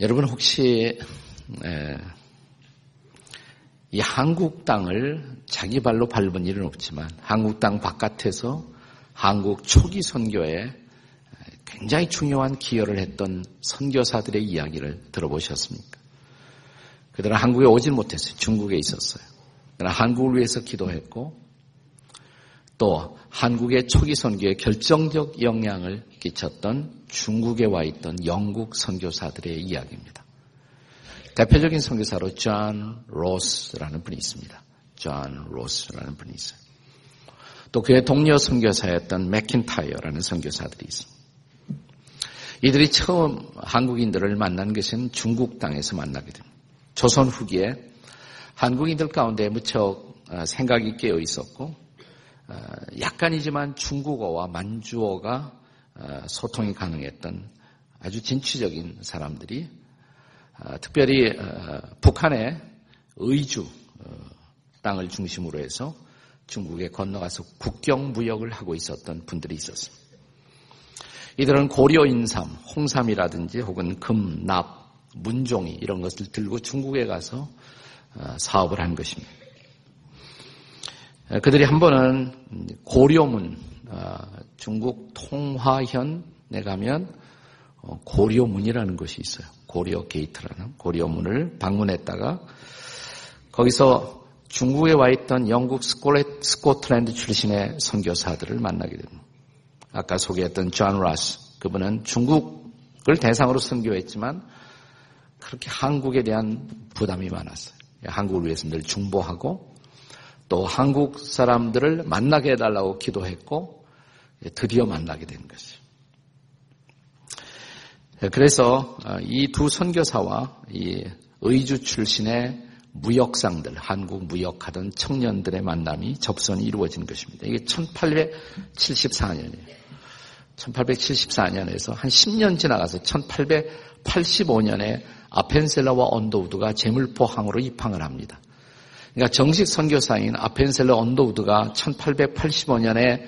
여러분 혹시 에, 이 한국 땅을 자기 발로 밟은 일은 없지만 한국 땅 바깥에서 한국 초기 선교에 굉장히 중요한 기여를 했던 선교사들의 이야기를 들어보셨습니까? 그들은 한국에 오질 못했어요. 중국에 있었어요. 그러나 한국을 위해서 기도했고 또 한국의 초기 선교에 결정적 영향을 끼쳤던 중국에 와 있던 영국 선교사들의 이야기입니다. 대표적인 선교사로 존 로스라는 분이 있습니다. 존 로스라는 분이 있어요. 또 그의 동료 선교사였던 맥킨타이어라는 선교사들이 있습니다. 이들이 처음 한국인들을 만난 것은 중국 땅에서 만나게 됩니다. 조선 후기에 한국인들 가운데 무척 어, 생각이 깨어 있었고 어, 약간이지만 중국어와 만주어가 어, 소통이 가능했던 아주 진취적인 사람들이 특별히 북한의 의주 땅을 중심으로 해서 중국에 건너가서 국경 무역을 하고 있었던 분들이 있었습니다. 이들은 고려 인삼, 홍삼이라든지 혹은 금, 납, 문종이 이런 것을 들고 중국에 가서 어, 사업을 한 것입니다. 그들이 한 번은 고려문, 어, 중국 통화현에 가면 어, 고려문이라는 것이 있어요. 고려 게이트라는 고려문을 방문했다가 거기서 중국에 와 있던 영국 스코틀랜드 출신의 선교사들을 만나게 됩니다. 아까 소개했던 존 로스 그분은 중국을 대상으로 선교했지만 그렇게 한국에 대한 부담이 많았어요. 한국을 위해서 늘 중보하고 또 한국 사람들을 만나게 해달라고 기도했고 드디어 만나게 된 것이죠. 그래서 이 두 선교사와 이 의주 출신의 무역상들, 한국 무역하던 청년들의 만남이 접선이 이루어진 것입니다. 이게 1874년이에요. 1874년에서 한 10년 지나가서 1885년에 아펜셀러와 언더우드가 제물포항으로 입항을 합니다. 그러니까 정식 선교사인 아펜젤러 언더우드가 1885년에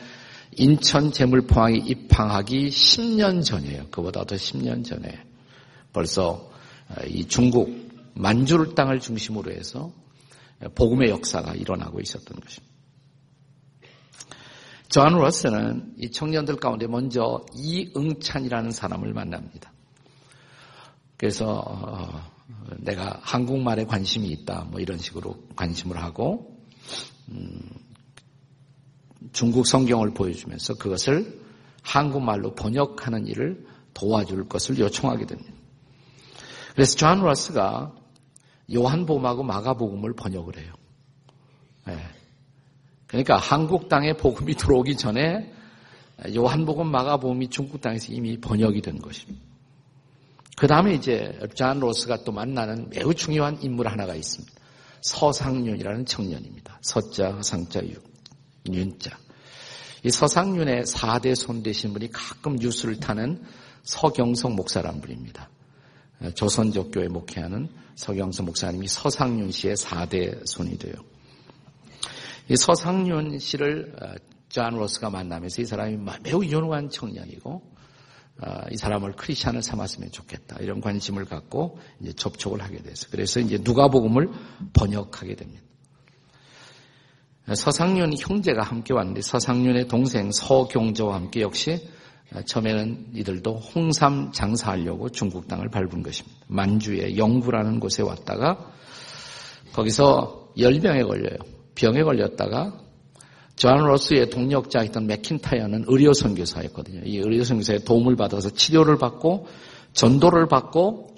인천 제물포항에 입항하기 10년 전이에요. 그보다 더 10년 전에 벌써 이 중국 만주를 땅을 중심으로 해서 복음의 역사가 일어나고 있었던 것입니다. 존 로스는 이 청년들 가운데 먼저 이응찬이라는 사람을 만납니다. 그래서 어, 내가 한국말에 관심이 있다 뭐 이런 식으로 관심을 하고 음, 중국 성경을 보여주면서 그것을 한국말로 번역하는 일을 도와줄 것을 요청하게 됩니다. 그래서 존 로스가 요한복음하고 마가복음을 번역을 해요. 네. 그러니까 한국 땅에 복음이 들어오기 전에 요한복음, 마가복음이 중국 땅에서 이미 번역이 된 것입니다. 그 다음에 이제 존 로스가 또 만나는 매우 중요한 인물 하나가 있습니다. 서상윤이라는 청년입니다. 서자, 상자, 윤자. 이 서상윤의 4대 손 되신 분이 가끔 뉴스를 타는 서경석 목사란 분입니다. 조선족 교회 목회하는 서경석 목사님이 서상윤 씨의 4대 손이 돼요. 이 서상윤 씨를 존 어, 로스가 만나면서 이 사람이 매우 유능한 청년이고 어, 이 사람을 크리스천을 삼았으면 좋겠다 이런 관심을 갖고 이제 접촉을 하게 돼서 그래서 이제 누가복음을 번역하게 됩니다. 서상윤 형제가 함께 왔는데 서상윤의 동생 서경조와 함께 역시 처음에는 이들도 홍삼 장사하려고 중국 땅을 밟은 것입니다. 만주의 영구라는 곳에 왔다가 거기서 열병에 걸려요. 병에 걸렸다가 존 로스의 동역자였던 맥킨타이어는 의료 선교사였거든요. 이 의료 선교사의 도움을 받아서 치료를 받고 전도를 받고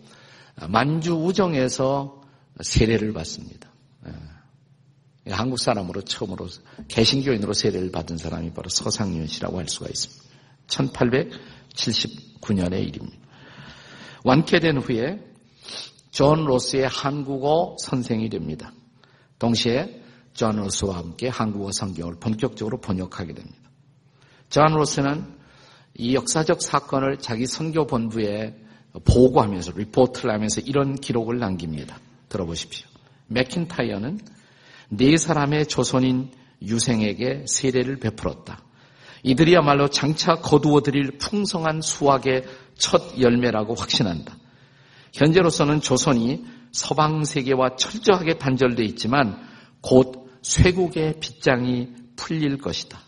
만주 우장에서 세례를 받습니다. 예. 한국 사람으로 처음으로 개신교인으로 세례를 받은 사람이 바로 서상윤 씨라고 할 수가 있습니다. 1879년의 일입니다. 완쾌된 후에 존 로스의 한국어 선생이 됩니다. 동시에 존 로스와 함께 한국어 성경을 본격적으로 번역하게 됩니다. 존 로스는 이 역사적 사건을 자기 선교 본부에 보고하면서 리포트를 하면서 이런 기록을 남깁니다. 들어보십시오. 맥킨타이어는 네 사람의 조선인 유생에게 세례를 베풀었다. 이들이야말로 장차 거두어들일 풍성한 수확의 첫 열매라고 확신한다. 현재로서는 조선이 서방 세계와 철저하게 단절되어 있지만 곧 쇠국의 빗장이 풀릴 것이다.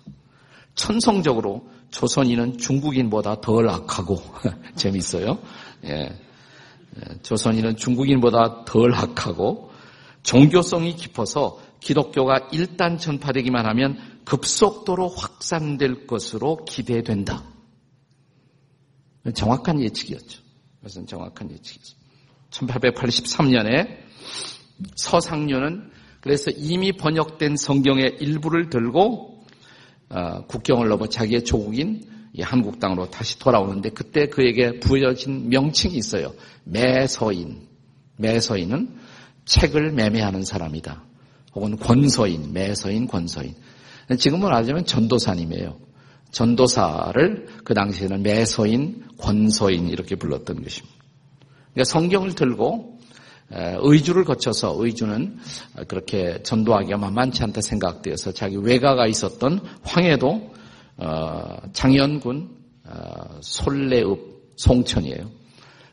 천성적으로 조선인은 중국인보다 덜 악하고 재밌어요. 예. 예. 조선인은 중국인보다 덜 악하고 종교성이 깊어서 기독교가 일단 전파되기만 하면 급속도로 확산될 것으로 기대된다. 정확한 예측이었죠. 그것은 정확한 예측이죠. 1883년에 서상류는 그래서 이미 번역된 성경의 일부를 들고 어, 국경을 넘어 자기의 조국인 한국 땅으로 다시 돌아오는데 그때 그에게 부여진 명칭이 있어요. 매서인. 매서인은 책을 매매하는 사람이다. 혹은 권서인, 매서인, 권서인. 지금은 말하자면 전도사님이에요. 전도사를 그 당시에는 매서인, 권서인 이렇게 불렀던 것입니다. 그러니까 성경을 들고 의주를 거쳐서 의주는 그렇게 전도하기가 만만치 않다 생각되어서 자기 외가가 있었던 황해도 어, 장현군 어, 솔레읍 송천이에요.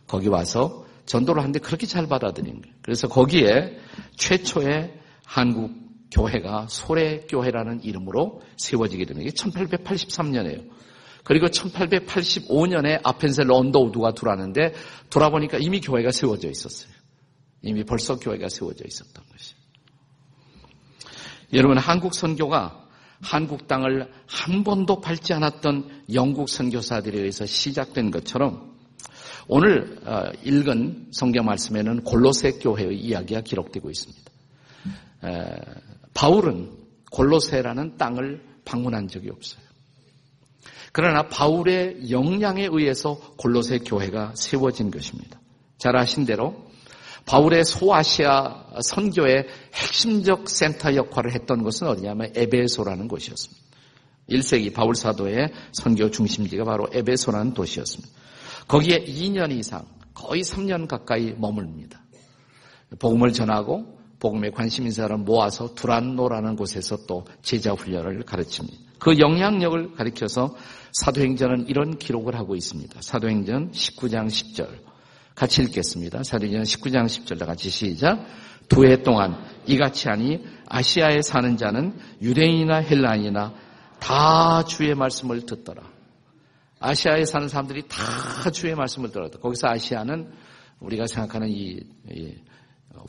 거기 와서 전도를 하는데 그렇게 잘 받아들인 거예요. 그래서 거기에 최초의 한국 교회가 소래교회라는 이름으로 세워지게 됩니다. 이게 1883년이에요. 그리고 1885년에 아펜셀 런더우드가 들어왔는데 돌아보니까 이미 교회가 세워져 있었어요. 이미 벌써 교회가 세워져 있었던 것이. 여러분 한국 선교가 한국 땅을 한 번도 밟지 않았던 영국 선교사들에 의해서 시작된 것처럼 오늘 어, 읽은 성경 말씀에는 골로새 교회의 이야기가 기록되고 있습니다. 바울은 골로새라는 땅을 방문한 적이 없어요. 그러나 바울의 역량에 의해서 골로새 교회가 세워진 것입니다. 잘 아신 대로 바울의 소아시아 선교의 핵심적 센터 역할을 했던 곳은 어디냐면 에베소라는 곳이었습니다. 1세기 바울 사도의 선교 중심지가 바로 에베소라는 도시였습니다. 거기에 2년 이상 거의 3년 가까이 머물릅니다. 복음을 전하고 복음에 관심 있는 사람 모아서 두란노라는 곳에서 또 제자 훈련을 가르칩니다. 그 영향력을 가리켜서 사도행전은 이런 기록을 하고 있습니다. 사도행전 19장 10절. 같이 읽겠습니다. 사도행전 19장 10절 다 같이 시작. 두 해 동안 이같이 하니 아시아에 사는 자는 유대인이나 헬라인이나 다 주의 말씀을 듣더라. 아시아에 사는 사람들이 다 주의 말씀을 들었다. 거기서 아시아는 우리가 생각하는 이, 이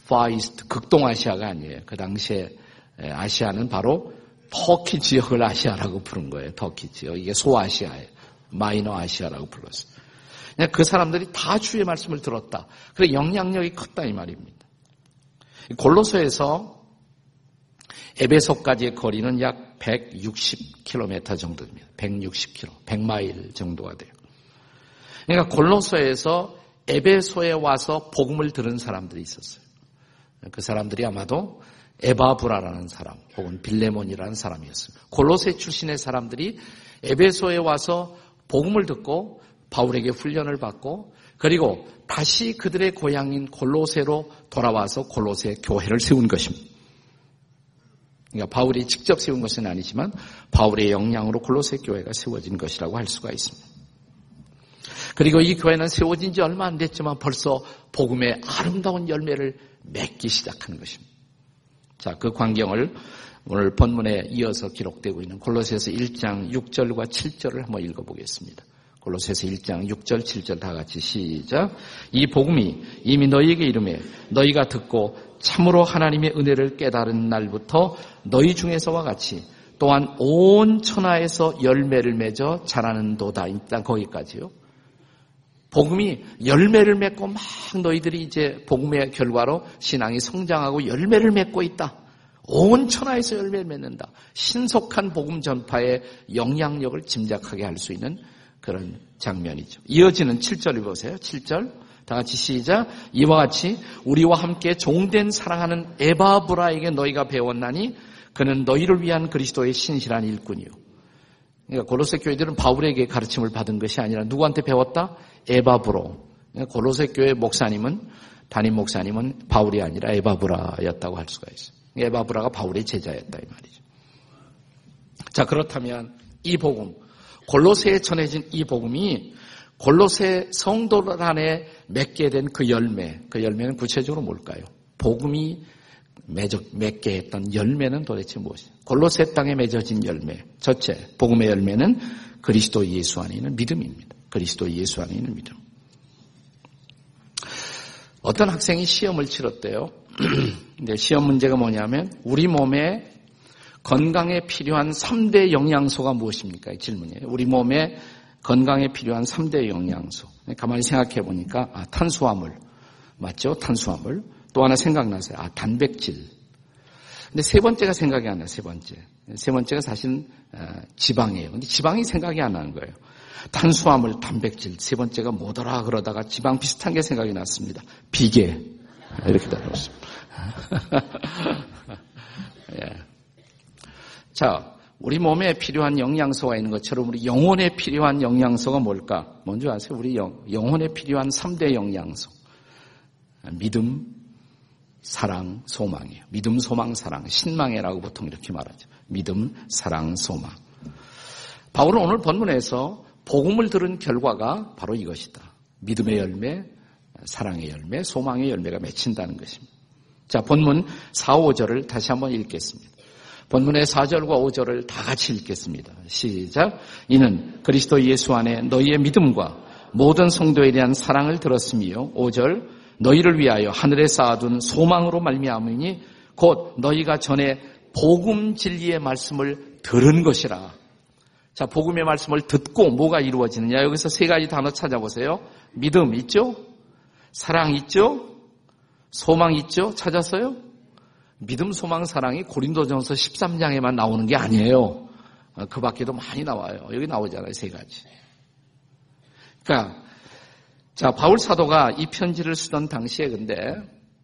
Far East 극동 아시아가 아니에요. 그 당시에 아시아는 바로 터키 지역을 아시아라고 부른 거예요. 터키 지역. 이게 소아시아예요. Minor Asia라고 불렀어요. 그 사람들이 다 주의 말씀을 들었다. 그래 영향력이 컸다 이 말입니다. 골로새에서 에베소까지의 거리는 약 160km 정도 됩니다. 160km, 100마일 정도가 돼요. 그러니까 골로서에서 에베소에 와서 복음을 들은 사람들이 있었어요. 그 사람들이 아마도 에바브라라는 사람 혹은 빌레몬이라는 사람이었습니다. 골로세 출신의 사람들이 에베소에 와서 복음을 듣고 바울에게 훈련을 받고 그리고 다시 그들의 고향인 골로세로 돌아와서 골로세 교회를 세운 것입니다. 그러니까 바울이 직접 세운 것은 아니지만 바울의 영향으로 골로세 교회가 세워진 것이라고 할 수가 있습니다. 그리고 이 교회는 세워진 지 얼마 안 됐지만 벌써 복음의 아름다운 열매를 맺기 시작한 것입니다. 자, 그 광경을 오늘 본문에 이어서 기록되고 있는 골로새서 1장 6절과 7절을 한번 읽어보겠습니다. 골로새서 1장 6절 7절 다 같이 시작. 이 복음이 이미 너희에게 이름에 너희가 듣고 참으로 하나님의 은혜를 깨달은 날부터 너희 중에서와 같이 또한 온 천하에서 열매를 맺어 자라는 도다. 일단 거기까지요. 복음이 열매를 맺고 막 너희들이 이제 복음의 결과로 신앙이 성장하고 열매를 맺고 있다. 온 천하에서 열매를 맺는다. 신속한 복음 전파의 영향력을 짐작하게 할 수 있는 그런 장면이죠. 이어지는 7절을 보세요. 7절. 다 같이 시작. 이와 같이 우리와 함께 종된 사랑하는 에바브라에게 너희가 배웠나니 그는 너희를 위한 그리스도의 신실한 일꾼이요. 그러니까 골로새 교회들은 바울에게 가르침을 받은 것이 아니라 누구한테 배웠다? 에바브로. 그러니까 골로새 교회 목사님은 담임 목사님은 바울이 아니라 에바브라였다고 할 수가 있어요. 에바브라가 바울의 제자였다 이 말이죠. 자 그렇다면 이 복음 골로새에 전해진 이 복음이 골로새 성도들 안에 맺게 된 그 열매, 그 열매는 구체적으로 뭘까요? 복음이 맺게 했던 열매는 도대체 무엇이죠? 골로새 땅에 맺어진 열매. 첫째, 복음의 열매는 그리스도 예수 안에 있는 믿음입니다. 그리스도 예수 안에 있는 믿음. 어떤 학생이 시험을 치렀대요. 근데 시험 문제가 뭐냐면 우리 몸에 건강에 필요한 3대 영양소가 무엇입니까? 질문이에요. 우리 몸에 건강에 필요한 3대 영양소. 가만히 생각해 보니까 아, 탄수화물 맞죠? 탄수화물. 또 하나 생각나세요. 아 단백질. 근데 세 번째가 생각이 안 나요. 세 번째. 세 번째가 사실은 어, 지방이에요. 근데 지방이 생각이 안 나는 거예요. 탄수화물, 단백질. 세 번째가 뭐더라 그러다가 지방 비슷한 게 생각이 났습니다. 비계. 이렇게 다뤘습니다. 예. 자, 우리 몸에 필요한 영양소가 있는 것처럼 우리 영혼에 필요한 영양소가 뭘까? 뭔지 아세요? 우리 영, 영혼에 필요한 3대 영양소. 믿음, 사랑, 소망이에요. 믿음, 소망, 사랑. 신망이라고 보통 이렇게 말하죠. 믿음, 사랑, 소망. 바울은 오늘 본문에서 복음을 들은 결과가 바로 이것이다. 믿음의 열매, 사랑의 열매, 소망의 열매가 맺힌다는 것입니다. 자, 본문 4, 5절을 다시 한번 읽겠습니다. 본문의 4절과 5절을 다 같이 읽겠습니다. 시작. 이는 그리스도 예수 안에 너희의 믿음과 모든 성도에 대한 사랑을 들었으며 5절 너희를 위하여 하늘에 쌓아둔 소망으로 말미암으니 곧 너희가 전에 복음 진리의 말씀을 들은 것이라. 자, 복음의 말씀을 듣고 뭐가 이루어지느냐? 여기서 세 가지 단어 찾아보세요. 믿음 있죠? 사랑 있죠? 소망 있죠? 찾았어요? 믿음, 소망, 사랑이 고린도전서 13장에만 나오는 게 아니에요. 어, 그 밖에도 많이 나와요. 여기 나오잖아요. 세 가지. 그러니까 자 바울 사도가 이 편지를 쓰던 당시에 근데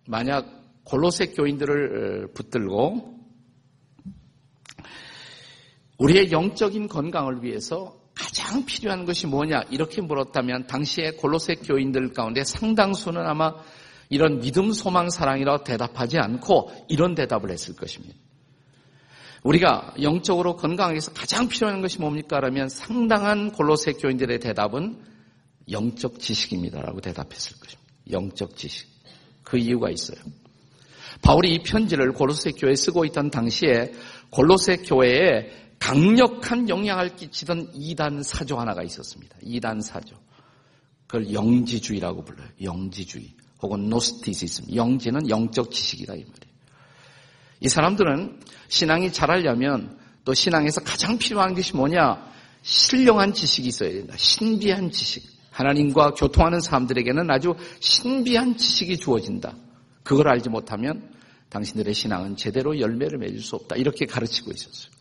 만약 골로새 교인들을 어, 붙들고 우리의 영적인 건강을 위해서 가장 필요한 것이 뭐냐 이렇게 물었다면 당시에 골로새 교인들 가운데 상당수는 아마 이런 믿음, 소망, 사랑이라고 대답하지 않고 이런 대답을 했을 것입니다. 우리가 영적으로 건강해서 가장 필요한 것이 뭡니까? 라면 상당한 골로새 교인들의 대답은 영적 지식입니다라고 대답했을 것입니다. 영적 지식. 그 이유가 있어요. 바울이 이 편지를 골로새 교회에 쓰고 있던 당시에 골로새 교회에 강력한 영향을 끼치던 이단 사조 하나가 있었습니다. 이단 사조. 그걸 영지주의라고 불러요. 영지주의. 혹은 노스티시즘, 영지는 영적 지식이다 이 말이에요. 이 사람들은 신앙이 잘하려면 또 신앙에서 가장 필요한 것이 뭐냐? 신령한 지식이 있어야 된다. 신비한 지식. 하나님과 교통하는 사람들에게는 아주 신비한 지식이 주어진다. 그걸 알지 못하면 당신들의 신앙은 제대로 열매를 맺을 수 없다. 이렇게 가르치고 있었어요.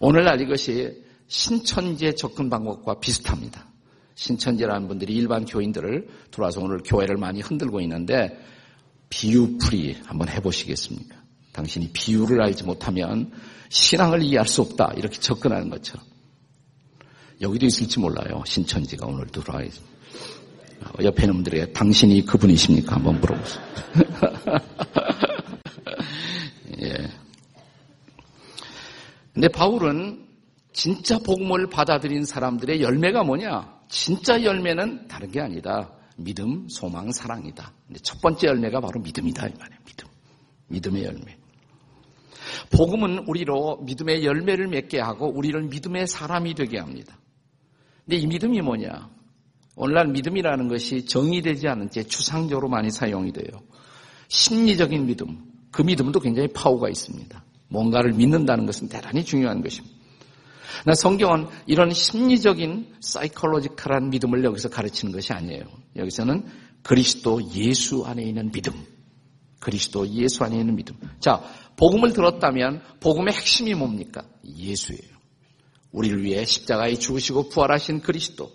오늘날 이것이 신천지의 접근 방법과 비슷합니다. 신천지라는 분들이 일반 교인들을 들어와서 오늘 교회를 많이 흔들고 있는데 비유풀이 한번 해보시겠습니까? 당신이 비유를 알지 못하면 신앙을 이해할 수 없다 이렇게 접근하는 것처럼 여기도 있을지 몰라요. 신천지가 오늘 들어와 있습니다. 옆에 있는 분들에게 당신이 그분이십니까? 한번 물어보세요. 예. 근데 바울은 진짜 복음을 받아들인 사람들의 열매가 뭐냐? 진짜 열매는 다른 게 아니다. 믿음, 소망, 사랑이다. 첫 번째 열매가 바로 믿음이다. 이 말이에요. 믿음. 믿음의 열매. 복음은 우리로 믿음의 열매를 맺게 하고 우리를 믿음의 사람이 되게 합니다. 근데 이 믿음이 뭐냐? 오늘날 믿음이라는 것이 정의되지 않은 채 추상적으로 많이 사용이 돼요. 심리적인 믿음. 그 믿음도 굉장히 파워가 있습니다. 뭔가를 믿는다는 것은 대단히 중요한 것입니다. 성경은 이런 심리적인 사이콜로지컬한 믿음을 여기서 가르치는 것이 아니에요. 여기서는 그리스도 예수 안에 있는 믿음. 그리스도 예수 안에 있는 믿음. 자, 복음을 들었다면 복음의 핵심이 뭡니까? 예수예요. 우리를 위해 십자가에 죽으시고 부활하신 그리스도.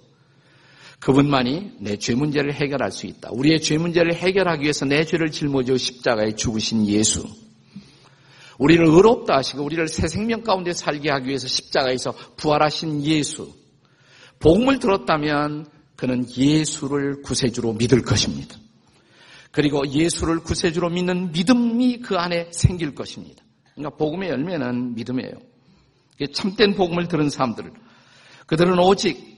그분만이 내 죄 문제를 해결할 수 있다. 우리의 죄 문제를 해결하기 위해서 내 죄를 짊어져 십자가에 죽으신 예수. 우리를 의롭다 하시고 우리를 새 생명 가운데 살게 하기 위해서 십자가에서 부활하신 예수. 복음을 들었다면 그는 예수를 구세주로 믿을 것입니다. 그리고 예수를 구세주로 믿는 믿음이 그 안에 생길 것입니다. 그러니까 복음의 열매는 믿음이에요. 참된 복음을 들은 사람들, 그들은 오직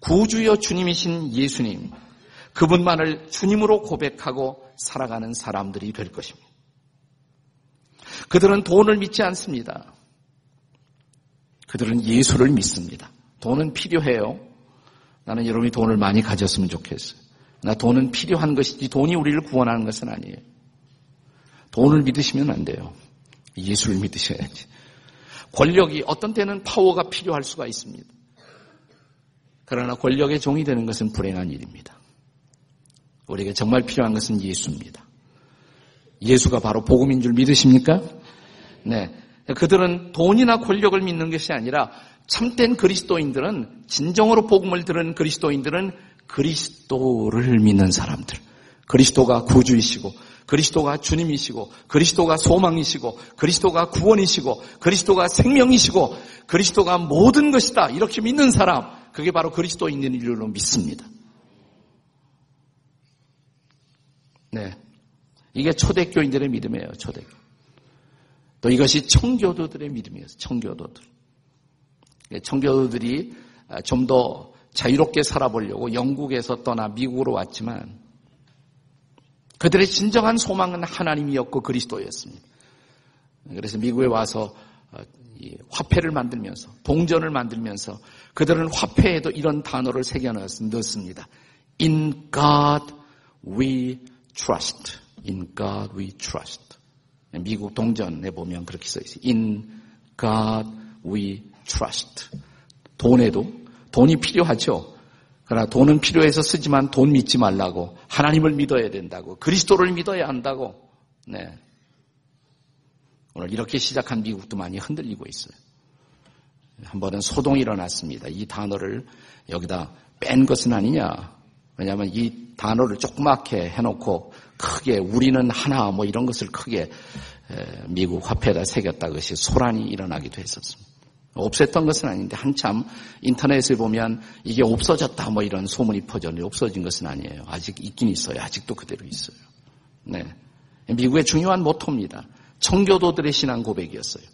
구주여 주님이신 예수님, 그분만을 주님으로 고백하고 살아가는 사람들이 될 것입니다. 그들은 돈을 믿지 않습니다. 그들은 예수를 믿습니다. 돈은 필요해요. 나는 여러분이 돈을 많이 가졌으면 좋겠어요. 나 돈은 필요한 것이지 돈이 우리를 구원하는 것은 아니에요. 돈을 믿으시면 안 돼요. 예수를 믿으셔야지. 권력이 어떤 때는 파워가 필요할 수가 있습니다. 그러나 권력의 종이 되는 것은 불행한 일입니다. 우리에게 정말 필요한 것은 예수입니다. 예수가 바로 복음인 줄 믿으십니까? 네. 그들은 돈이나 권력을 믿는 것이 아니라 참된 그리스도인들은 진정으로 복음을 들은 그리스도인들은 그리스도를 믿는 사람들. 그리스도가 구주이시고 그리스도가 주님이시고 그리스도가 소망이시고 그리스도가 구원이시고 그리스도가 생명이시고 그리스도가 모든 것이다. 이렇게 믿는 사람 그게 바로 그리스도인인 줄로 믿습니다. 네. 이게 초대교인들의 믿음이에요. 초대교. 또 이것이 청교도들의 믿음이에요. 청교도들. 청교도들이 좀 더 자유롭게 살아보려고 영국에서 떠나 미국으로 왔지만 그들의 진정한 소망은 하나님이었고 그리스도였습니다. 그래서 미국에 와서 어, 화폐를 만들면서 동전을 만들면서 그들은 화폐에도 이런 단어를 새겨 넣습니다. In God we trust. In God we trust. 미국 동전에 보면 그렇게 써 있어요. In God we trust. 돈에도 돈이 필요하죠. 그러나 돈은 필요해서 쓰지만 돈 믿지 말라고 하나님을 믿어야 된다고 그리스도를 믿어야 한다고. 네. 오늘 이렇게 시작한 미국도 많이 흔들리고 있어요. 한 번은 소동이 일어났습니다. 이 단어를 여기다 뺀 것은 아니냐. 왜냐하면 이 단어를 조그맣게 해놓고 크게 우리는 하나 뭐 이런 것을 크게 미국 화폐에다 새겼다 것이 소란이 일어나기도 했었습니다. 없앴던 것은 아닌데 한참 인터넷에 보면 이게 없어졌다 뭐 이런 소문이 퍼졌는데 없어진 것은 아니에요. 아직 있긴 있어요. 아직도 그대로 있어요. 네. 미국의 중요한 모토입니다. 청교도들의 신앙 고백이었어요.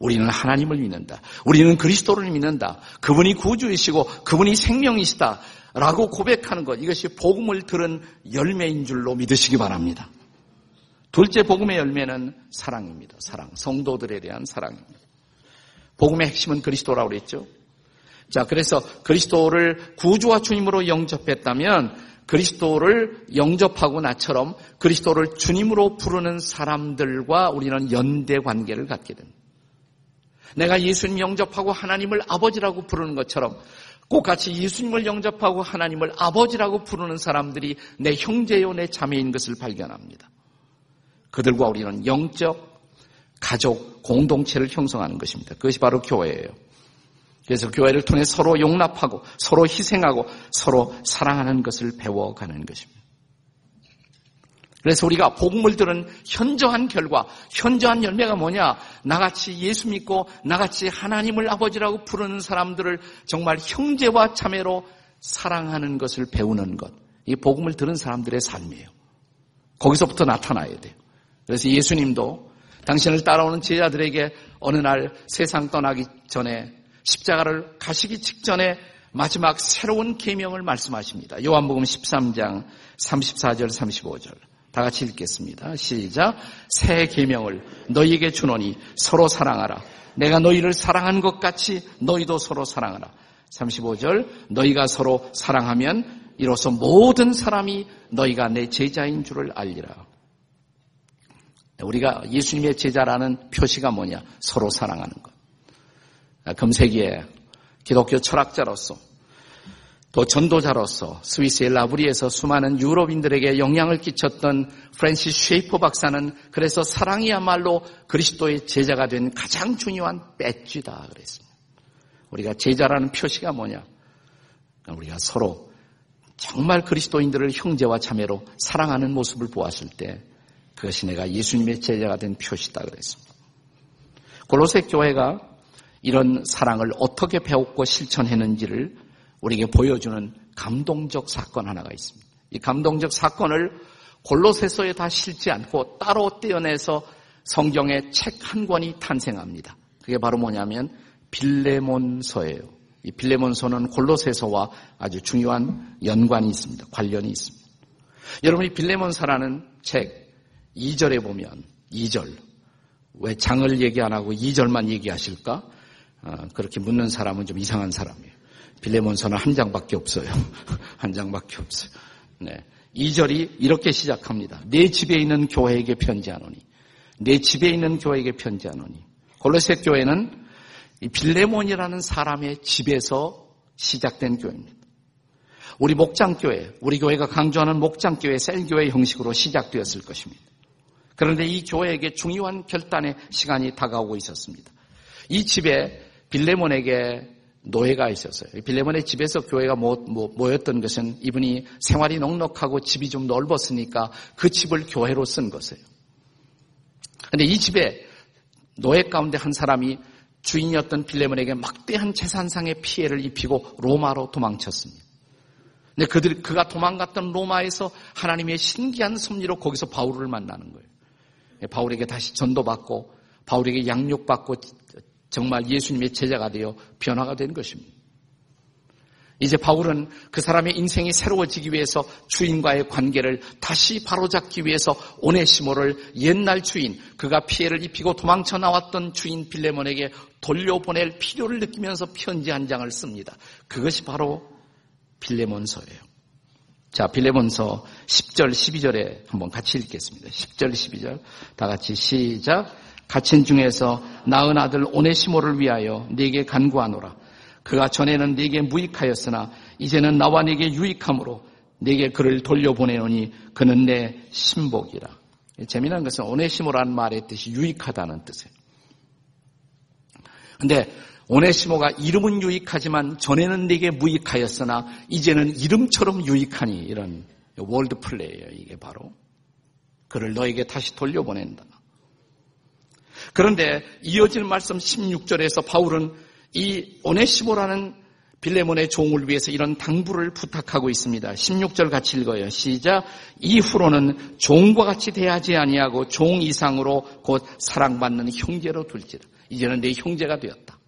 우리는 하나님을 믿는다. 우리는 그리스도를 믿는다. 그분이 구주이시고 그분이 생명이시다. 라고 고백하는 것. 이것이 복음을 들은 열매인 줄로 믿으시기 바랍니다. 둘째 복음의 열매는 사랑입니다. 사랑. 성도들에 대한 사랑입니다. 복음의 핵심은 그리스도라고 그랬죠. 자, 그래서 그리스도를 구주와 주님으로 영접했다면 그리스도를 영접하고 나처럼 그리스도를 주님으로 부르는 사람들과 우리는 연대 관계를 갖게 됩니다. 내가 예수님 영접하고 하나님을 아버지라고 부르는 것처럼 똑같이 예수님을 영접하고 하나님을 아버지라고 부르는 사람들이 내 형제요, 내 자매인 것을 발견합니다. 그들과 우리는 영적 가족, 공동체를 형성하는 것입니다. 그것이 바로 교회예요. 그래서 교회를 통해 서로 용납하고 서로 희생하고 서로 사랑하는 것을 배워가는 것입니다. 그래서 우리가 복음을 들은 현저한 결과, 현저한 열매가 뭐냐? 나같이 예수 믿고 나같이 하나님을 아버지라고 부르는 사람들을 정말 형제와 자매로 사랑하는 것을 배우는 것. 이 복음을 들은 사람들의 삶이에요. 거기서부터 나타나야 돼요. 그래서 예수님도 당신을 따라오는 제자들에게 어느 날 세상 떠나기 전에 십자가를 가시기 직전에 마지막 새로운 계명을 말씀하십니다. 요한복음 13장 34절 35절. 다 같이 읽겠습니다. 시작. 새 계명을 너희에게 주노니 서로 사랑하라. 내가 너희를 사랑한 것 같이 너희도 서로 사랑하라. 35절. 너희가 서로 사랑하면 이로써 모든 사람이 너희가 내 제자인 줄을 알리라. 우리가 예수님의 제자라는 표시가 뭐냐? 서로 사랑하는 것. 금세기에 기독교 철학자로서 또 전도자로서 스위스의 라브리에서 수많은 유럽인들에게 영향을 끼쳤던 프랜시스 쉐이퍼 박사는 그래서 사랑이야말로 그리스도의 제자가 된 가장 중요한 배지다 그랬습니다. 우리가 제자라는 표시가 뭐냐? 우리가 서로 정말 그리스도인들을 형제와 자매로 사랑하는 모습을 보았을 때 그것이 내가 예수님의 제자가 된 표시다 그랬습니다. 골로새 교회가 이런 사랑을 어떻게 배웠고 실천했는지를 우리에게 보여주는 감동적 사건 하나가 있습니다. 이 감동적 사건을 골로새서에 다 실지 않고 따로 떼어내서 성경의 책 한 권이 탄생합니다. 그게 바로 뭐냐면 빌레몬서예요. 이 빌레몬서는 골로새서와 아주 중요한 연관이 있습니다. 관련이 있습니다. 여러분이 빌레몬서라는 책 2절에 보면 2절 왜 장을 얘기 안 하고 2절만 얘기하실까? 어, 그렇게 묻는 사람은 좀 이상한 사람이에요. 빌레몬서는 한 장밖에 없어요. 한 장밖에 없어요. 네. 2절이 이렇게 시작합니다. 내 집에 있는 교회에게 편지하노니 내 집에 있는 교회에게 편지하노니 골로새 교회는 빌레몬이라는 사람의 집에서 시작된 교회입니다. 우리 목장교회, 우리 교회가 강조하는 목장교회, 셀교회 형식으로 시작되었을 것입니다. 그런데 이 교회에게 중요한 결단의 시간이 다가오고 있었습니다. 이 집에 빌레몬에게 노예가 있었어요. 빌레몬의 집에서 교회가 모였던 것은 이분이 생활이 넉넉하고 집이 좀 넓었으니까 그 집을 교회로 쓴 것이에요. 그런데 이 집에 노예 가운데 한 사람이 주인이었던 빌레몬에게 막대한 재산상의 피해를 입히고 로마로 도망쳤습니다. 근데 그들, 그가 도망갔던 로마에서 하나님의 신기한 섭리로 거기서 바울을 만나는 거예요. 바울에게 다시 전도받고 바울에게 양육받고 정말 예수님의 제자가 되어 변화가 된 것입니다. 이제 바울은 그 사람의 인생이 새로워지기 위해서 주인과의 관계를 다시 바로잡기 위해서 오네시모를 옛날 주인, 그가 피해를 입히고 도망쳐 나왔던 주인 빌레몬에게 돌려보낼 필요를 느끼면서 편지 한 장을 씁니다. 그것이 바로 빌레몬서예요. 자, 빌레몬서 10절, 12절에 한번 같이 읽겠습니다. 10절, 12절. 다 같이 시작. 갇힌 중에서 낳은 아들 오네시모를 위하여 네게 간구하노라. 그가 전에는 네게 무익하였으나 이제는 나와 네게 유익함으로 네게 그를 돌려보내노니 그는 내 신복이라. 재미난 것은 오네시모라는 말의 뜻이 유익하다는 뜻이에요. 근데 오네시모가 이름은 유익하지만 전에는 네게 무익하였으나 이제는 이름처럼 유익하니 이런 월드 플레이예요. 이게 바로 그를 너에게 다시 돌려보낸다. 그런데 이어질 말씀 16절에서 바울은 이 오네시모라는 빌레몬의 종을 위해서 이런 당부를 부탁하고 있습니다. 16절 같이 읽어요. 시작. 이후로는 종과 같이 대하지 아니하고 종 이상으로 곧 사랑받는 형제로 둘지라. 이제는 내 형제가 되었다.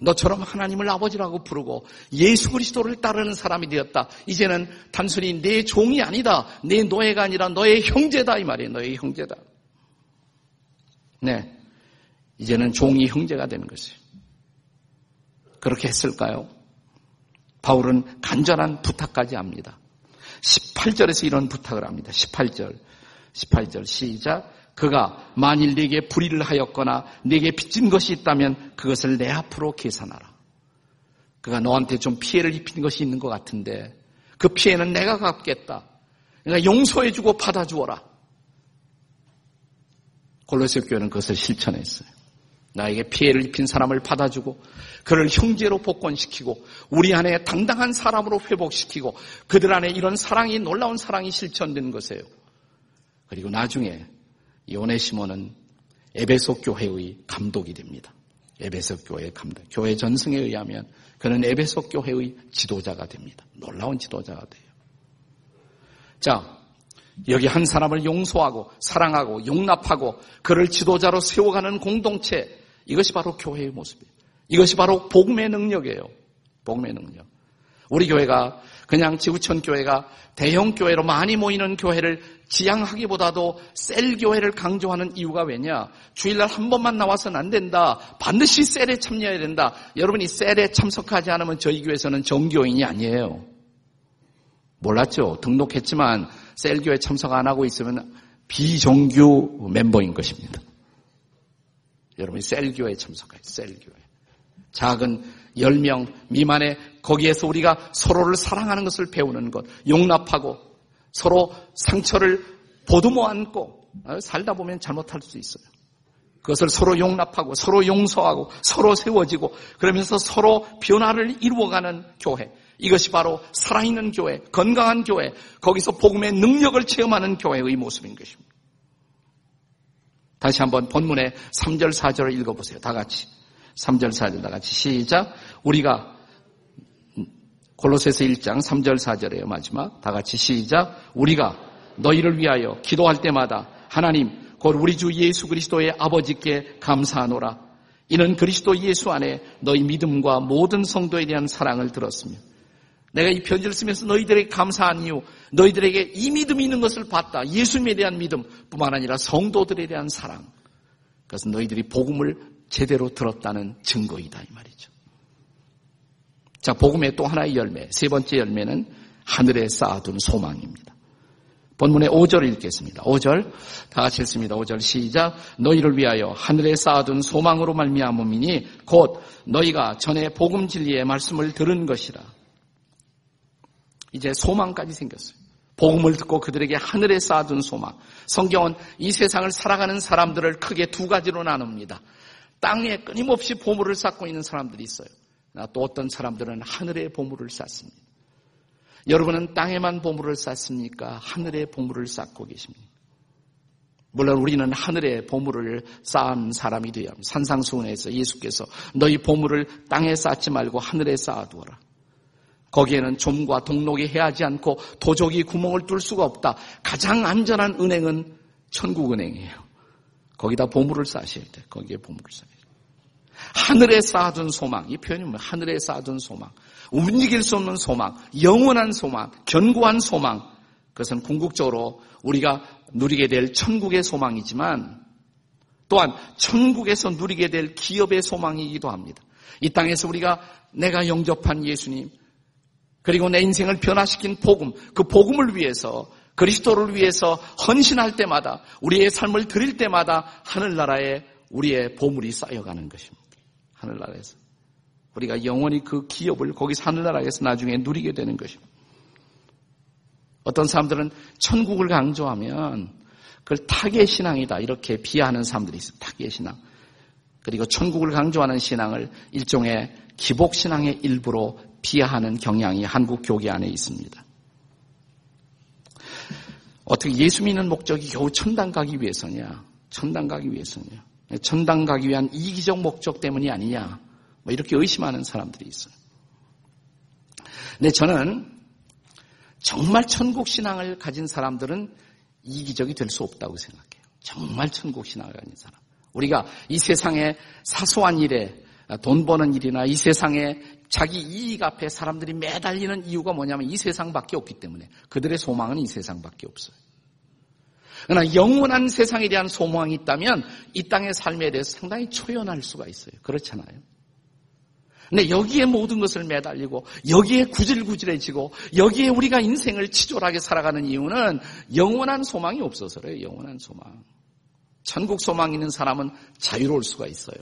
너처럼 하나님을 아버지라고 부르고 예수 그리스도를 따르는 사람이 되었다. 이제는 단순히 내 종이 아니다. 내 노예가 아니라 너의 형제다 이 말이에요. 너의 형제다. 네. 이제는 종이 형제가 되는 것이에요. 그렇게 했을까요? 바울은 간절한 부탁까지 합니다. 18절에서 이런 부탁을 합니다. 18절. 18절 시작. 그가 만일 네게 불의를 하였거나 네게 빚진 것이 있다면 그것을 내 앞으로 계산하라. 그가 너한테 좀 피해를 입힌 것이 있는 것 같은데 그 피해는 내가 갚겠다. 그러니까 용서해주고 받아주어라. 골로새 교회는 그것을 실천했어요. 나에게 피해를 입힌 사람을 받아주고 그를 형제로 복권시키고 우리 안에 당당한 사람으로 회복시키고 그들 안에 이런 사랑이 놀라운 사랑이 실천되는 것이에요. 그리고 나중에 요네시모는 에베소 교회의 감독이 됩니다. 에베소 교회의 감독. 교회 전승에 의하면 그는 에베소 교회의 지도자가 됩니다. 놀라운 지도자가 돼요. 자, 여기 한 사람을 용서하고 사랑하고 용납하고 그를 지도자로 세워가는 공동체 이것이 바로 교회의 모습이에요. 이것이 바로 복음의 능력이에요. 복음의 능력. 우리 교회가 그냥 지구촌 교회가 대형 교회로 많이 모이는 교회를 지향하기보다도 셀 교회를 강조하는 이유가 왜냐? 주일날 한 번만 나와서는 안 된다. 반드시 셀에 참여해야 된다. 여러분이 셀에 참석하지 않으면 저희 교회에서는 정교인이 아니에요. 몰랐죠? 등록했지만 셀 교회 참석 안 하고 있으면 비정규 멤버인 것입니다. 여러분이 셀교회에 참석해요. 셀교회. 작은 10명 미만의 거기에서 우리가 서로를 사랑하는 것을 배우는 것, 용납하고 서로 상처를 보듬어 안고 어, 살다 보면 잘못할 수 있어요. 그것을 서로 용납하고 서로 용서하고 서로 세워지고 그러면서 서로 변화를 이루어가는 교회. 이것이 바로 살아있는 교회, 건강한 교회, 거기서 복음의 능력을 체험하는 교회의 모습인 것입니다. 다시 한번 본문의 3절, 4절을 읽어보세요. 다 같이. 3절, 4절 다 같이 시작. 우리가 골로새서 1장 3절, 4절에요. 마지막. 다 같이 시작. 우리가 너희를 위하여 기도할 때마다 하나님, 곧 우리 주 예수 그리스도의 아버지께 감사하노라. 이는 그리스도 예수 안에 너희 믿음과 모든 성도에 대한 사랑을 들었으며 내가 이 편지를 쓰면서 너희들에게 감사한 이유 너희들에게 이 믿음이 있는 것을 봤다. 예수님에 대한 믿음 뿐만 아니라 성도들에 대한 사랑. 그것은 너희들이 복음을 제대로 들었다는 증거이다 이 말이죠. 자, 복음의 또 하나의 열매, 세 번째 열매는 하늘에 쌓아둔 소망입니다. 본문의 5절을 읽겠습니다. 5절 다 같이 읽습니다. 5절 시작 너희를 위하여 하늘에 쌓아둔 소망으로 말미암음이니 곧 너희가 전에 복음 진리의 말씀을 들은 것이라. 이제 소망까지 생겼어요. 복음을 듣고 그들에게 하늘에 쌓아둔 소망. 성경은 이 세상을 살아가는 사람들을 크게 두 가지로 나눕니다. 땅에 끊임없이 보물을 쌓고 있는 사람들이 있어요. 또 어떤 사람들은 하늘에 보물을 쌓습니다. 여러분은 땅에만 보물을 쌓습니까? 하늘에 보물을 쌓고 계십니까? 물론 우리는 하늘에 보물을 쌓은 사람이 되어야 합니다. 산상수훈에서 예수께서 너희 보물을 땅에 쌓지 말고 하늘에 쌓아두어라. 거기에는 좀과 동록이 해하지 않고 도적이 구멍을 뚫을 수가 없다. 가장 안전한 은행은 천국은행이에요. 거기다 보물을 쌓으셔야 돼. 거기에 보물을 쌓아야 돼. 하늘에 쌓아둔 소망. 이 표현이 뭐 하늘에 쌓아둔 소망. 움직일 수 없는 소망. 영원한 소망. 견고한 소망. 그것은 궁극적으로 우리가 누리게 될 천국의 소망이지만 또한 천국에서 누리게 될 기업의 소망이기도 합니다. 이 땅에서 우리가 내가 영접한 예수님, 그리고 내 인생을 변화시킨 복음, 그 복음을 위해서 그리스도를 위해서 헌신할 때마다 우리의 삶을 드릴 때마다 하늘나라에 우리의 보물이 쌓여가는 것입니다. 하늘나라에서. 우리가 영원히 그 기업을 거기서 하늘나라에서 나중에 누리게 되는 것입니다. 어떤 사람들은 천국을 강조하면 그걸 타계 신앙이다 이렇게 비하하는 사람들이 있어요. 타계 신앙. 그리고 천국을 강조하는 신앙을 일종의 기복 신앙의 일부로 비하하는 경향이 한국 교계 안에 있습니다. 어떻게 예수 믿는 목적이 겨우 천당 가기 위해서냐? 천당 가기 위해서냐? 천당 가기 위한 이기적 목적 때문이 아니냐? 뭐 이렇게 의심하는 사람들이 있어요. 근데 저는 정말 천국 신앙을 가진 사람들은 이기적이 될 수 없다고 생각해요. 정말 천국 신앙을 가진 사람. 우리가 이 세상의 사소한 일에 돈 버는 일이나 이 세상에 자기 이익 앞에 사람들이 매달리는 이유가 뭐냐면 이 세상밖에 없기 때문에 그들의 소망은 이 세상밖에 없어요. 그러나 영원한 세상에 대한 소망이 있다면 이 땅의 삶에 대해서 상당히 초연할 수가 있어요. 그렇잖아요. 근데 여기에 모든 것을 매달리고 여기에 구질구질해지고 여기에 우리가 인생을 치졸하게 살아가는 이유는 영원한 소망이 없어서 그래요. 영원한 소망. 천국 소망 있는 사람은 자유로울 수가 있어요.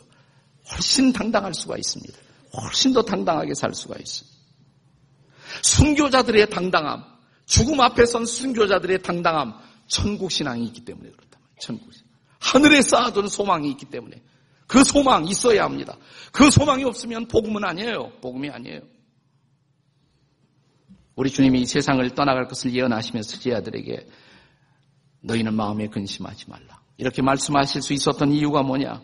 훨씬 당당할 수가 있습니다. 훨씬 더 당당하게 살 수가 있어요. 순교자들의 당당함, 죽음 앞에 선 순교자들의 당당함, 천국 신앙이 있기 때문에 그렇다. 천국 신앙. 하늘에 쌓아둔 소망이 있기 때문에 그 소망 있어야 합니다. 그 소망이 없으면 복음은 아니에요. 복음이 아니에요. 우리 주님이 이 세상을 떠나갈 것을 예언하시면서 제자들에게 너희는 마음에 근심하지 말라. 이렇게 말씀하실 수 있었던 이유가 뭐냐?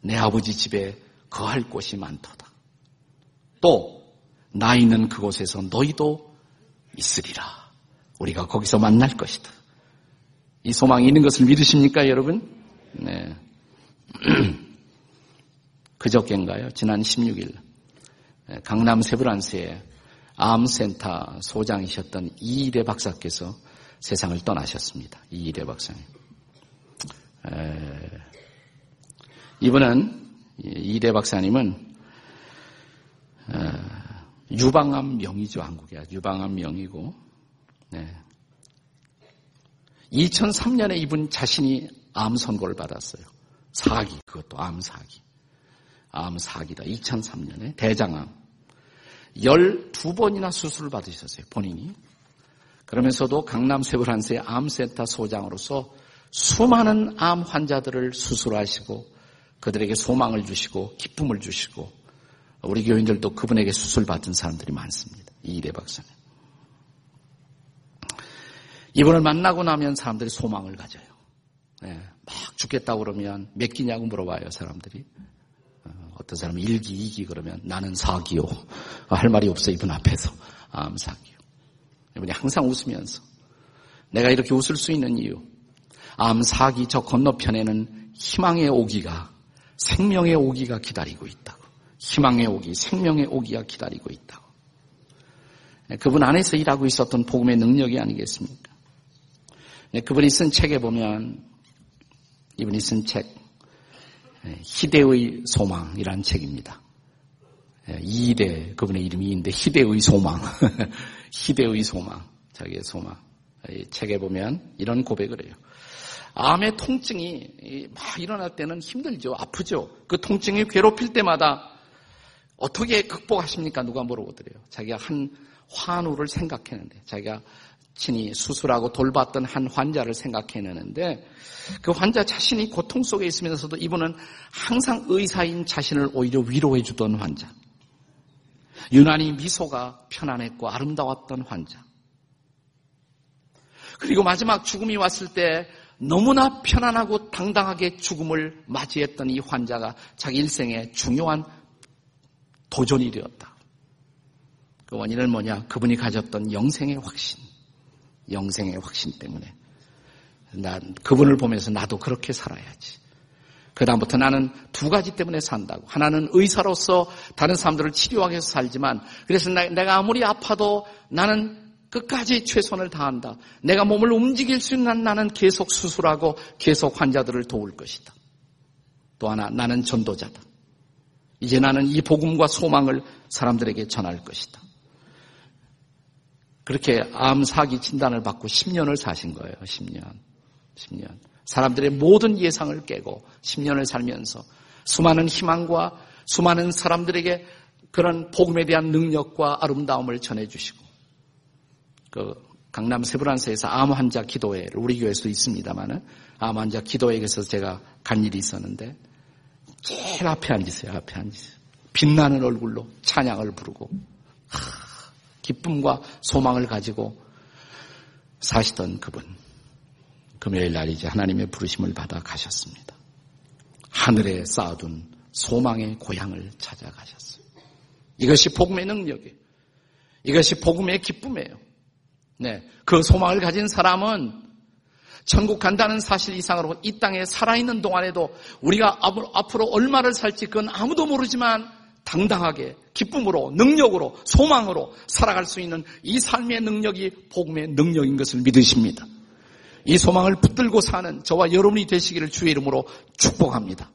내 아버지 집에 거할 곳이 많도다. 또, 나 있는 그곳에서 너희도 있으리라. 우리가 거기서 만날 것이다. 이 소망이 있는 것을 믿으십니까, 여러분? 네. 그저께인가요? 지난 16일 강남 세브란스의 암센터 소장이셨던 이일의 박사께서 세상을 떠나셨습니다. 이일의 박사님. 이분은 이희대 박사님은 유방암 명의죠 한국의 유방암 명의고 네. 2003년에 이분 자신이 암 선고를 받았어요. 사기 그것도 암 사기. 암 사기다. 2003년에 대장암. 12번이나 수술을 받으셨어요. 본인이. 그러면서도 강남 세브란스의 암센터 소장으로서 수많은 암 환자들을 수술하시고 그들에게 소망을 주시고 기쁨을 주시고 우리 교인들도 그분에게 수술 받은 사람들이 많습니다. 이일의 박사님. 이분을 만나고 나면 사람들이 소망을 가져요. 네, 막 죽겠다고 그러면 몇 기냐고 물어봐요, 사람들이. 어, 어떤 사람은 일기, 이기 그러면 나는 사기요. 할 말이 없어, 이분 앞에서. 암사기요. 이분이 항상 웃으면서. 내가 이렇게 웃을 수 있는 이유. 암사기 저 건너편에는 희망의 오기가 생명의 오기가 기다리고 있다고. 희망의 오기, 생명의 오기가 기다리고 있다고. 네, 그분 안에서 일하고 있었던 복음의 능력이 아니겠습니까? 네, 그분이 쓴 책에 보면 이분이 쓴 책, 네, 희대의 소망이라는 책입니다. 이대, 그분의 이름이 있는데 희대의 소망. 희대의 소망. 자기의 소망. 이 책에 보면 이런 고백을 해요. 암의 통증이 막 일어날 때는 힘들죠. 아프죠. 그 통증이 괴롭힐 때마다 어떻게 극복하십니까? 누가 물어보더래요. 자기가 한 환우를 생각했는데, 자기가 친히 수술하고 돌봤던 한 환자를 생각해내는데, 그 환자 자신이 고통 속에 있으면서도 이분은 항상 의사인 자신을 오히려 위로해주던 환자. 유난히 미소가 편안했고 아름다웠던 환자. 그리고 마지막 죽음이 왔을 때 너무나 편안하고 당당하게 죽음을 맞이했던 이 환자가 자기 일생의 중요한 도전이 되었다. 그 원인은 뭐냐? 그분이 가졌던 영생의 확신. 영생의 확신 때문에. 난 그분을 보면서 나도 그렇게 살아야지. 그다음부터 나는 두 가지 때문에 산다고. 하나는 의사로서 다른 사람들을 치료하기 위해서 살지만, 그래서 내가 아무리 아파도 나는 끝까지 최선을 다한다. 내가 몸을 움직일 수 있는 나는 계속 수술하고 계속 환자들을 도울 것이다. 또 하나, 나는 전도자다. 이제 나는 이 복음과 소망을 사람들에게 전할 것이다. 그렇게 암 사기 진단을 받고 10년을 사신 거예요. 10년. 10년. 사람들의 모든 예상을 깨고 10년을 살면서 수많은 희망과 수많은 사람들에게 그런 복음에 대한 능력과 아름다움을 전해주시고 그 강남 세브란스에서 암 환자 기도회를 우리 교회에도 있습니다만은 암 환자 기도회에서 제가 간 일이 있었는데 제일 앞에 앉으세요. 앞에 앉으세요. 빛나는 얼굴로 찬양을 부르고 하, 기쁨과 소망을 가지고 사시던 그분 금요일 날 이제 하나님의 부르심을 받아 가셨습니다. 하늘에 쌓아둔 소망의 고향을 찾아가셨어요. 이것이 복음의 능력이에요. 이것이 복음의 기쁨이에요. 네. 그 소망을 가진 사람은 천국 간다는 사실 이상으로 이 땅에 살아있는 동안에도 우리가 앞으로 얼마를 살지 그건 아무도 모르지만 당당하게 기쁨으로 능력으로 소망으로 살아갈 수 있는 이 삶의 능력이 복음의 능력인 것을 믿으십니다. 이 소망을 붙들고 사는 저와 여러분이 되시기를 주의 이름으로 축복합니다.